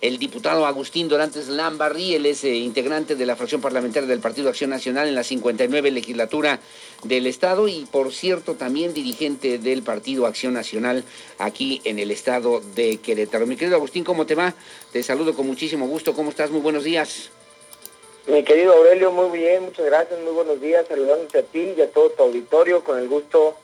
el diputado Agustín Dorantes Lambarri, él es eh, integrante de la fracción parlamentaria del Partido Acción Nacional en la 59 legislatura del Estado y, por cierto, también dirigente del Partido Acción Nacional aquí en el Estado de Querétaro. Mi querido Agustín, ¿cómo te va? Te saludo con muchísimo gusto. ¿Cómo estás? Muy buenos días. Mi querido Aurelio, muy bien, muchas gracias, muy buenos días, saludándote a ti y a todo tu auditorio, con el gusto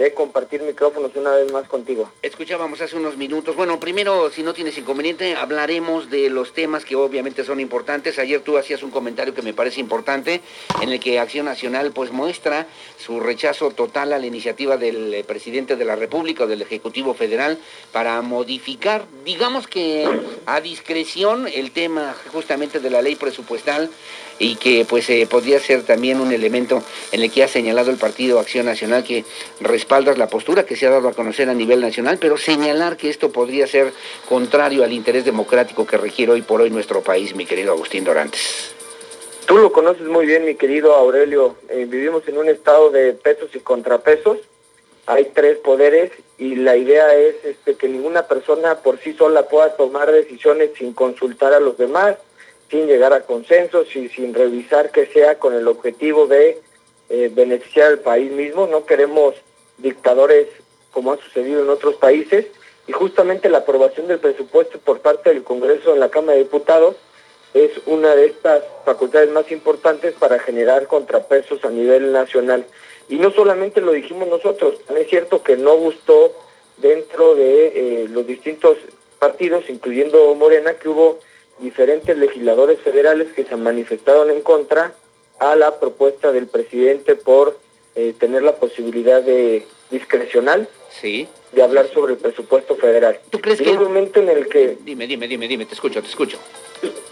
de compartir micrófonos una vez más contigo. Escuchábamos hace unos minutos. Bueno, primero, si no tienes inconveniente, hablaremos de los temas que obviamente son importantes. Ayer tú hacías un comentario que me parece importante, en el que Acción Nacional pues muestra su rechazo total a la iniciativa del eh, presidente de la República o del Ejecutivo Federal para modificar, digamos que a discreción, el tema justamente de la ley presupuestal y que pues eh, podría ser también un elemento en el que ha señalado el Partido Acción Nacional que respalda la postura que se ha dado a conocer a nivel nacional, pero señalar que esto podría ser contrario al interés democrático que requiere hoy por hoy nuestro país, mi querido Agustín Dorantes. Tú lo conoces muy bien, mi querido Aurelio. Eh, vivimos en un estado de pesos y contrapesos. Hay tres poderes y la idea es este, que ninguna persona por sí sola pueda tomar decisiones sin consultar a los demás sin llegar a consensos y sin revisar que sea con el objetivo de eh, beneficiar al país mismo. No queremos dictadores como ha sucedido en otros países y justamente la aprobación del presupuesto por parte del Congreso en la Cámara de Diputados es una de estas facultades más importantes para generar contrapesos a nivel nacional. Y no solamente lo dijimos nosotros, es cierto que no gustó dentro de eh, los distintos partidos, incluyendo Morena, que hubo diferentes legisladores federales que se manifestaron en contra a la propuesta del presidente por eh, tener la posibilidad de discrecional sí. de hablar sobre el presupuesto federal. ¿Tú crees en que un momento en el que dime, dime, dime, dime, te escucho, te escucho.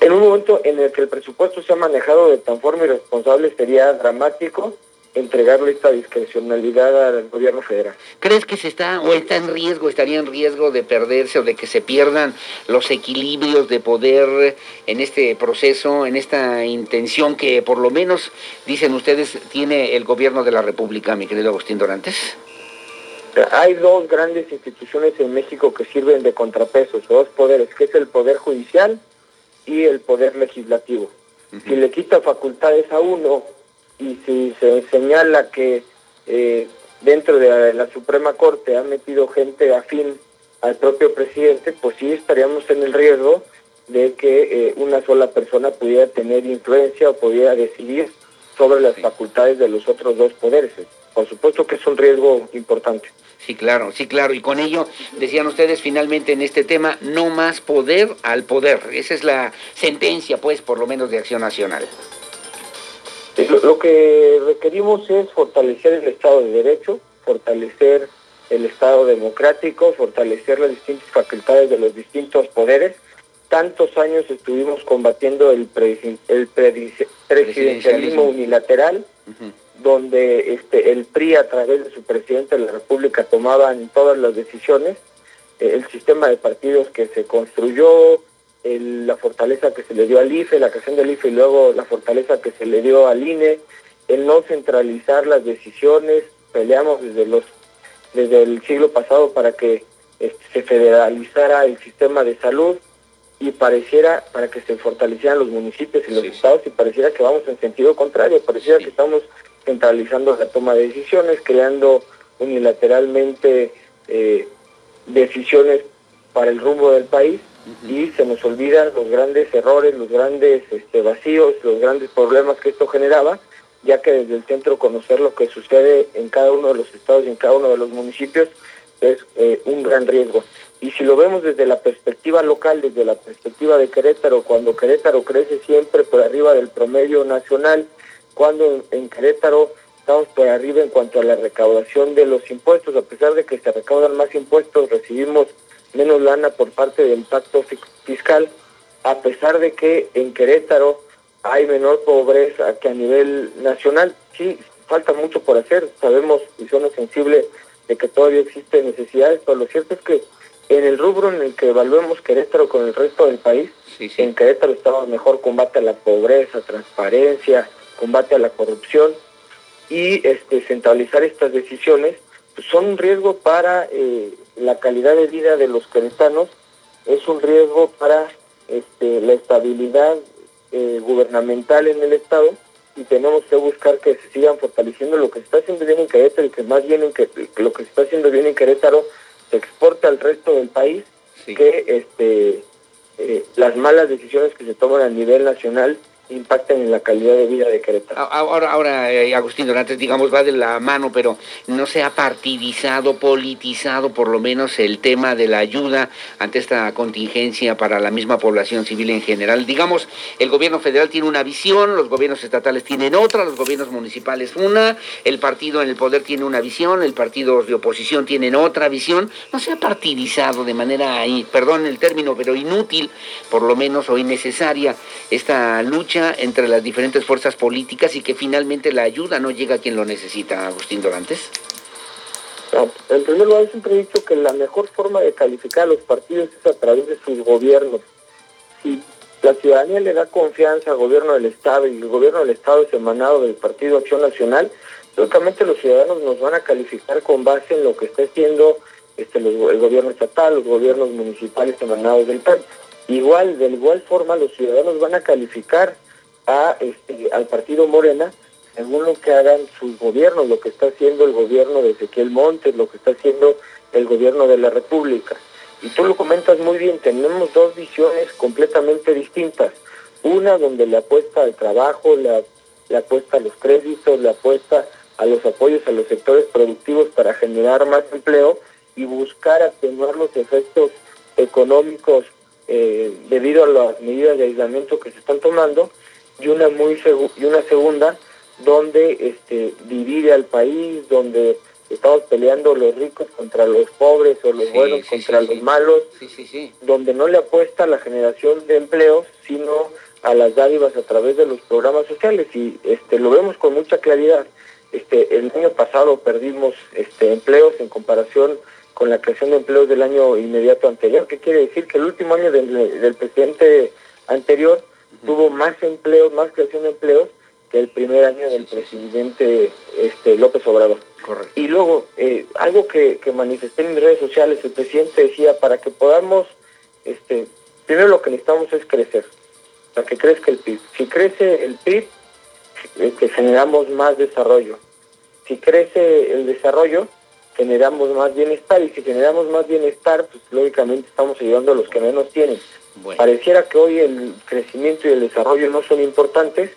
En un momento en el que el presupuesto se ha manejado de tan forma irresponsable sería dramático entregarle esta discrecionalidad al gobierno federal. ¿Crees que se está o está en riesgo, estaría en riesgo de perderse o de que se pierdan los equilibrios de poder en este proceso, en esta intención que por lo menos, dicen ustedes, tiene el gobierno de la República, mi querido Agustín Dorantes? Hay dos grandes instituciones en México que sirven de contrapesos, dos poderes, que es el Poder Judicial y el Poder Legislativo. Si le quita facultades a uno y si se señala que eh, dentro de la, Suprema Corte ha metido gente afín al propio presidente, pues sí estaríamos en el riesgo de que eh, una sola persona pudiera tener influencia o pudiera decidir sobre las facultades de los otros dos poderes. Por supuesto que es un riesgo importante. Sí, claro, sí, claro. Y con ello, decían ustedes finalmente en este tema, no más poder al poder. Esa es la sentencia, pues, por lo menos de Acción Nacional. Lo, que requerimos es fortalecer el Estado de Derecho, fortalecer el Estado democrático, fortalecer las distintas facultades de los distintos poderes. Tantos años estuvimos combatiendo el, el presidencialismo unilateral, donde este, el PRI a través de su presidente de la República tomaban todas las decisiones. El sistema de partidos que se construyó, la fortaleza que se le dio al IFE, la creación del IFE y luego la fortaleza que se le dio al INE, el no centralizar las decisiones, peleamos desde los desde el siglo pasado para que este, se federalizara el sistema de salud y pareciera para que se fortalecieran los municipios y los estados y pareciera que vamos en sentido contrario, pareciera que estamos centralizando la toma de decisiones, creando unilateralmente eh, decisiones para el rumbo del país y se nos olvidan los grandes errores, los grandes este, vacíos, los grandes problemas que esto generaba, ya que desde el centro conocer lo que sucede en cada uno de los estados y en cada uno de los municipios es eh, un gran riesgo. Y si lo vemos desde la perspectiva local, desde la perspectiva de Querétaro, cuando Querétaro crece siempre por arriba del promedio nacional, cuando en Querétaro estamos por arriba en cuanto a la recaudación de los impuestos, a pesar de que se recaudan más impuestos, recibimos menos lana por parte del pacto fiscal, a pesar de que en Querétaro hay menor pobreza que a nivel nacional. Sí, falta mucho por hacer, sabemos y somos sensibles de que todavía existen necesidades, pero lo cierto es que en el rubro en el que evaluemos Querétaro con el resto del país, en Querétaro estamos mejor combate a la pobreza, transparencia, combate a la corrupción y este centralizar estas decisiones son un riesgo para eh, la calidad de vida de los queretanos, es un riesgo para este, la estabilidad eh, gubernamental en el Estado y tenemos que buscar que se sigan fortaleciendo. Lo que se está haciendo bien en Querétaro y que más bien en que, lo que se está haciendo bien en Querétaro se exporte al resto del país, que este eh, las malas decisiones que se toman a nivel nacional impacten en la calidad de vida de Querétaro. Ahora, ahora eh, Agustín Dorantes, digamos, va de la mano, pero no se ha partidizado, politizado por lo menos el tema de la ayuda ante esta contingencia para la misma población civil en general. Digamos, el gobierno federal tiene una visión, los gobiernos estatales tienen otra, los gobiernos municipales una, el partido en el poder tiene una visión, el partido de oposición tienen otra visión. No se ha partidizado de manera, perdón el término, pero inútil, por lo menos, o innecesaria esta lucha entre las diferentes fuerzas políticas y que finalmente la ayuda no llega a quien lo necesita, Agustín Dorantes? en primer lugar, siempre he dicho que la mejor forma de calificar a los partidos es a través de sus gobiernos. Si la ciudadanía le da confianza al gobierno del Estado y el gobierno del Estado es emanado del Partido Acción Nacional, lógicamente los ciudadanos nos van a calificar con base en lo que está haciendo este, el gobierno estatal, los gobiernos municipales emanados del PAN. Igual, de igual forma, los ciudadanos van a calificar este, al partido Morena según lo que hagan sus gobiernos, lo que está haciendo el gobierno de Ezequiel Montes, lo que está haciendo el gobierno de la República. Y tú lo comentas muy bien, tenemos dos visiones completamente distintas. Una donde le apuesta al trabajo, le apuesta a los créditos, le apuesta a los apoyos a los sectores productivos para generar más empleo y buscar atenuar los efectos económicos eh, debido a las medidas de aislamiento que se están tomando y una muy y una segunda donde este divide al país, donde estamos peleando los ricos contra los pobres o los buenos contra los malos, donde no le apuesta a la generación de empleos, sino a las dádivas a través de los programas sociales. Y este lo vemos con mucha claridad. Este el año pasado perdimos este empleos en comparación con la creación de empleos del año inmediato anterior, ¿qué quiere decir que el último año del, del presidente anterior tuvo más empleos, más creación de empleos que el primer año del presidente este, López Obrador. Y luego, eh, algo que, que, manifesté en mis redes sociales, el presidente decía, para que podamos, este, primero lo que necesitamos es crecer, para que crezca el PIB. Si crece el PIB, este, generamos más desarrollo. Si crece el desarrollo, generamos más bienestar y si generamos más bienestar, pues lógicamente estamos ayudando a los que menos tienen. Pareciera que hoy el crecimiento y el desarrollo no son importantes.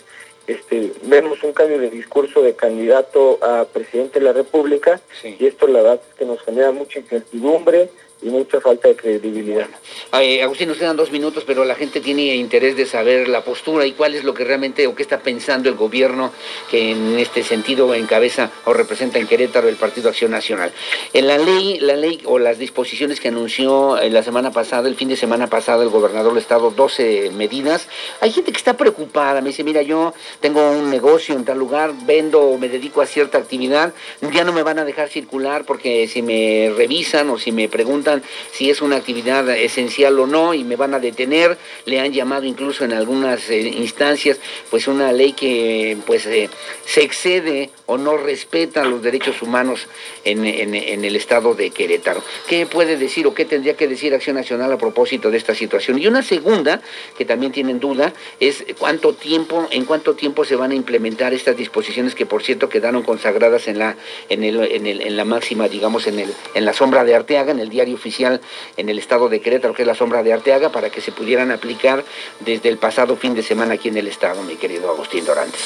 Este, vemos un cambio de discurso de candidato a presidente de la República y esto la verdad es que nos genera mucha incertidumbre, y mucha falta de credibilidad. Agustín, nos quedan dos minutos, pero la gente tiene interés de saber la postura y cuál es lo que realmente o qué está pensando el gobierno que en este sentido encabeza o representa en Querétaro el Partido Acción Nacional. En la ley, la ley o las disposiciones que anunció eh, la semana pasada, el fin de semana pasado, el gobernador del estado, 12 medidas, hay gente que está preocupada, me dice, mira, yo tengo un negocio en tal lugar, vendo o me dedico a cierta actividad, ya no me van a dejar circular porque si me revisan o si me preguntan, si es una actividad esencial o no y me van a detener. Le han llamado incluso en algunas eh, instancias pues una ley que pues eh, se excede o no respeta los derechos humanos en, el estado de Querétaro. ¿Qué puede decir o qué tendría que decir Acción Nacional a propósito de esta situación? Y una segunda, que también tienen duda, es cuánto tiempo, en cuánto tiempo se van a implementar estas disposiciones que por cierto quedaron consagradas en la, en el, en, la máxima, digamos, en, el, en la sombra de Arteaga, en el diario oficial en el estado de Querétaro, que es la sombra de Arteaga, para que se pudieran aplicar desde el pasado fin de semana aquí en el estado, mi querido Agustín Dorantes.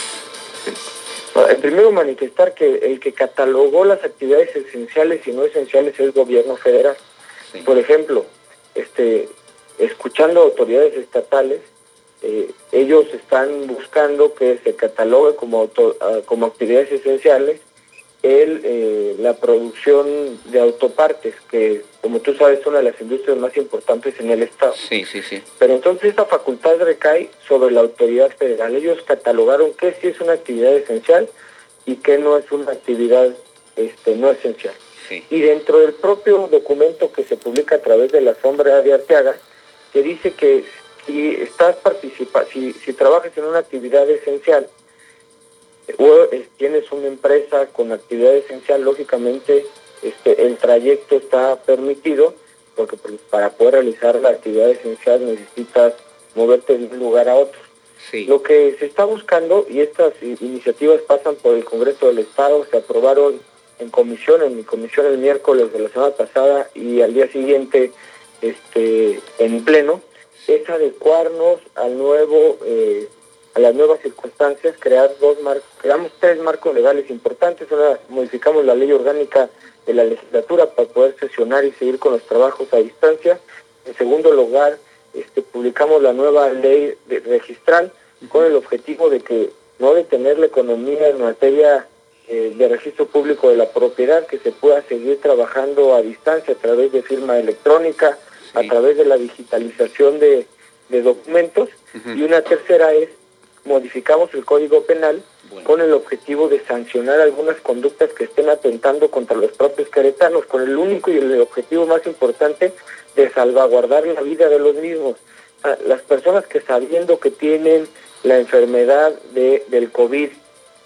Primero manifestar que el que catalogó las actividades esenciales y no esenciales es el gobierno federal. Por ejemplo, este, escuchando autoridades estatales, eh, ellos están buscando que se catalogue como, ah, como actividades esenciales el, eh, la producción de autopartes, que como tú sabes es una de las industrias más importantes en el Estado. Sí, sí, sí. Pero entonces esta facultad recae sobre la autoridad federal. Ellos catalogaron qué sí es una actividad esencial y qué no es una actividad este, no esencial. Y dentro del propio documento que se publica a través de la sombra de Arteaga, se dice que si estás participa si, si trabajas en una actividad esencial, o tienes una empresa con actividad esencial, lógicamente este, el trayecto está permitido, porque pues, para poder realizar la actividad esencial necesitas moverte de un lugar a otro. Lo que se está buscando, y estas iniciativas pasan por el Congreso del Estado, se aprobaron en comisión, en mi comisión el miércoles de la semana pasada y al día siguiente este, en pleno, es adecuarnos al nuevo, eh, a las nuevas circunstancias, crear dos marcos, creamos tres marcos legales importantes, una, modificamos la ley orgánica de la legislatura para poder sesionar y seguir con los trabajos a distancia. En segundo lugar, este, publicamos la nueva ley de registral con el objetivo de que no detener la economía en materia eh, de registro público de la propiedad, que se pueda seguir trabajando a distancia a través de firma electrónica, a través de la digitalización de, documentos. Y una tercera es, modificamos el Código Penal con el objetivo de sancionar algunas conductas que estén atentando contra los propios queretanos, con el único y el objetivo más importante de salvaguardar la vida de los mismos. las personas que sabiendo que tienen la enfermedad de, del COVID,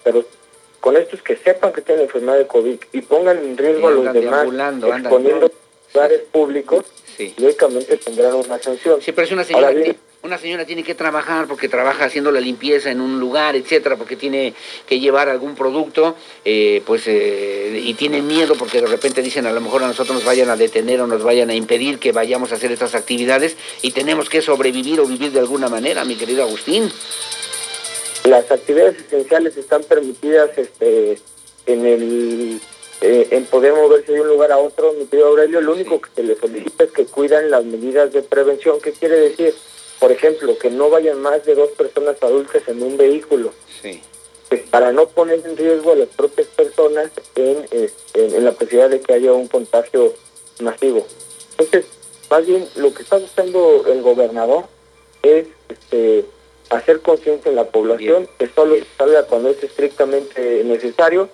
pero con esto es que sepan que tienen la enfermedad de COVID y pongan en riesgo a los demás exponiendo lugares públicos, lógicamente tendrán una sanción. Sí, pero es una señora, una señora tiene que trabajar porque trabaja haciendo la limpieza en un lugar, etcétera, porque tiene que llevar algún producto, eh, pues, eh, y tiene miedo porque de repente dicen a lo mejor a nosotros nos vayan a detener o nos vayan a impedir que vayamos a hacer estas actividades y tenemos que sobrevivir o vivir de alguna manera, mi querido Agustín. Las actividades esenciales están permitidas este, en el eh, en poder moverse de un lugar a otro, mi querido Aurelio, lo único que se les solicita es que cuidan las medidas de prevención. ¿Qué quiere decir? Por ejemplo, que no vayan más de dos personas adultas en un vehículo. Sí. Pues, para no poner en riesgo a las propias personas en, en, la posibilidad de que haya un contagio masivo. Entonces, más bien, lo que está buscando el gobernador es este, hacer conciencia en la población, que solo salga cuando es estrictamente necesario,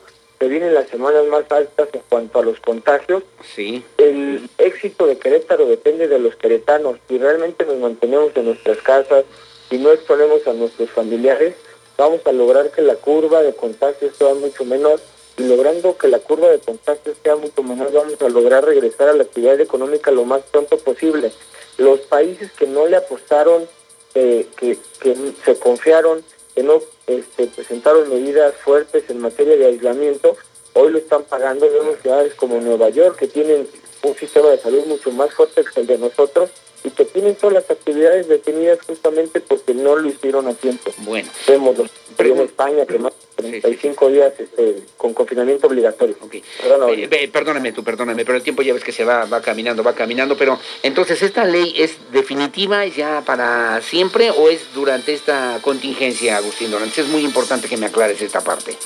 se vienen las semanas más altas en cuanto a los contagios. Sí. El éxito de Querétaro depende de los queretanos. Si realmente nos mantenemos en nuestras casas y no exponemos a nuestros familiares, vamos a lograr que la curva de contagios sea mucho menor. Y logrando que la curva de contagios sea mucho menor, vamos a lograr regresar a la actividad económica lo más pronto posible. Los países que no le apostaron, eh, que, que se confiaron, que no este, presentaron medidas fuertes en materia de aislamiento, hoy lo están pagando. Vemos ciudades como Nueva York que tienen un sistema de salud mucho más fuerte que el de nosotros y que tienen todas las actividades detenidas justamente porque no lo hicieron a tiempo. Bueno. Vemos los en España que más de 35 días este, con confinamiento obligatorio. Okay. Eh, perdóname tú, perdóname, pero el tiempo ya ves que se va, va caminando, va caminando, pero entonces esta ley es definitiva, es ya para siempre o es durante esta contingencia, Agustín Dorantes? Es muy importante que me aclares esta parte.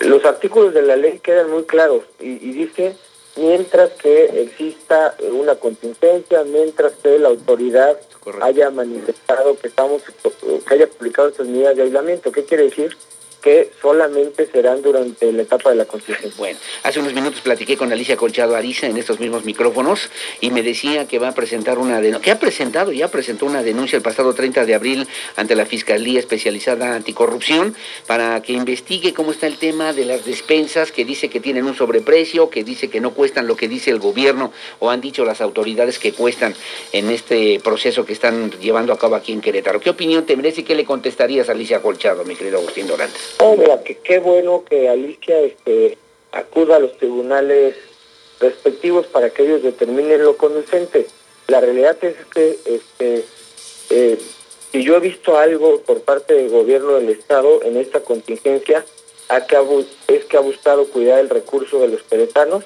Los artículos de la ley quedan muy claros y, y dice mientras que exista una contingencia, mientras que la autoridad haya manifestado que estamos que haya publicado estas medidas de aislamiento. ¿Qué quiere decir? Que solamente serán durante la etapa de la Constitución. Bueno, hace unos minutos platiqué con Alicia Colchado Ariza en estos mismos micrófonos y me decía que va a presentar una denuncia, que ha presentado, ya presentó una denuncia el pasado 30 de abril ante la Fiscalía Especializada Anticorrupción para que investigue cómo está el tema de las despensas, que dice que tienen un sobreprecio, que dice que no cuestan lo que dice el gobierno o han dicho las autoridades que cuestan en este proceso que están llevando a cabo aquí en Querétaro. ¿Qué opinión te merece y qué le contestarías a Alicia Colchado, mi querido Agustín Dorantes? Oh, mira, que qué bueno que Alicia este, acuda a los tribunales respectivos para que ellos determinen lo conducente. La realidad es que este, eh, si yo he visto algo por parte del gobierno del Estado en esta contingencia, es que ha buscado cuidar el recurso de los queretanos,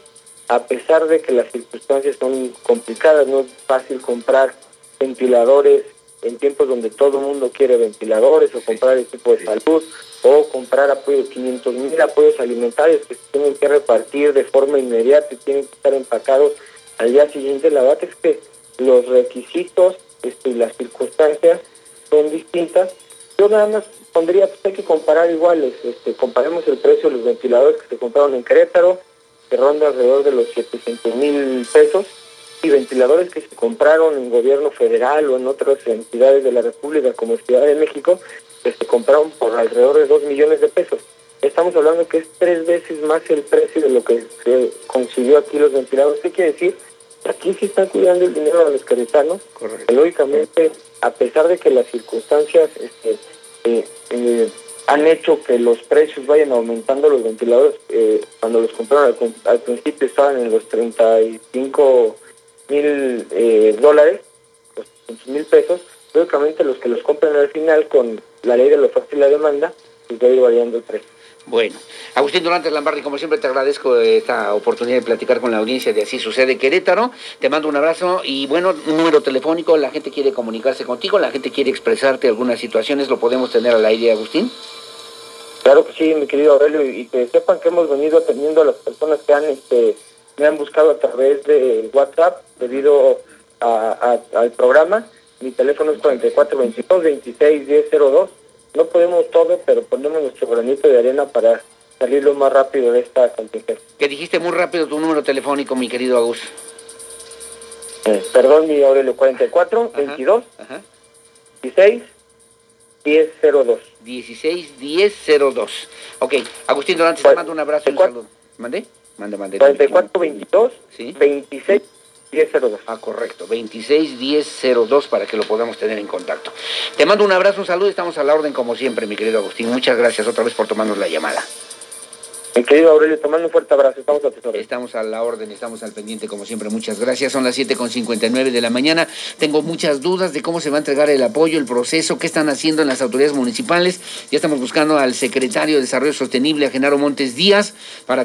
a pesar de que las circunstancias son complicadas, no es fácil comprar ventiladores en tiempos donde todo el mundo quiere ventiladores o comprar equipo de salud o comprar apoyos, 500 mil apoyos alimentarios que se tienen que repartir de forma inmediata y tienen que estar empacados al día siguiente. La verdad es que los requisitos este, y las circunstancias son distintas. Yo nada más pondría, pues hay que comparar iguales. Este, comparemos el precio de los ventiladores que se compraron en Querétaro, que ronda alrededor de los 700 mil pesos, y ventiladores que se compraron en gobierno federal o en otras entidades de la República como Ciudad de México, que se compraron por alrededor de 2 millones de pesos. Estamos hablando que es tres veces más el precio de lo que se consiguió aquí los ventiladores. ¿Qué quiere decir? Aquí sí están cuidando el dinero de los queretanos. Correcto. Lógicamente, a pesar de que las circunstancias este, eh, eh, han hecho que los precios vayan aumentando, los ventiladores, eh, cuando los compraron al, principio estaban en los 35 mil dólares, los mil pesos. Lógicamente, los que los compran al final con la ley de la oferta y la demanda, pues va a ir variando el precio. Bueno, Agustín Durantes Lambarri, como siempre te agradezco esta oportunidad de platicar con la audiencia de Así Sucede Querétaro. Te mando un abrazo y bueno, número telefónico, la gente quiere comunicarse contigo, la gente quiere expresarte algunas situaciones, ¿lo podemos tener al aire, Agustín? Claro que sí, mi querido Aurelio, y que sepan que hemos venido atendiendo a las personas que han este, me han buscado a través de WhatsApp debido al programa. Mi teléfono es 4422 261002 no podemos todo, pero ponemos nuestro granito de arena para salir lo más rápido de esta contingencia. Que dijiste muy rápido tu número telefónico, mi querido Agus. Eh, perdón, mi Aurelio, 44 22 16 1002. 16 1002. Ok, Agustín Dorantes, te mando un abrazo y un saludo. ¿Mande? Mande, mande. 44 22 ¿Sí? 26 1002. Ah, correcto, 26 1002 para que lo podamos tener en contacto. Te mando un abrazo, un saludo, estamos a la orden como siempre, mi querido Agustín. Muchas gracias otra vez por tomarnos la llamada. Mi querido Aurelio, te mando un fuerte abrazo, estamos a tu Estamos a la orden, estamos al pendiente como siempre, muchas gracias. Son las 7.59 de la mañana. Tengo muchas dudas de cómo se va a entregar el apoyo, el proceso, qué están haciendo en las autoridades municipales. Ya estamos buscando al secretario de Desarrollo Sostenible, a Genaro Montes Díaz, para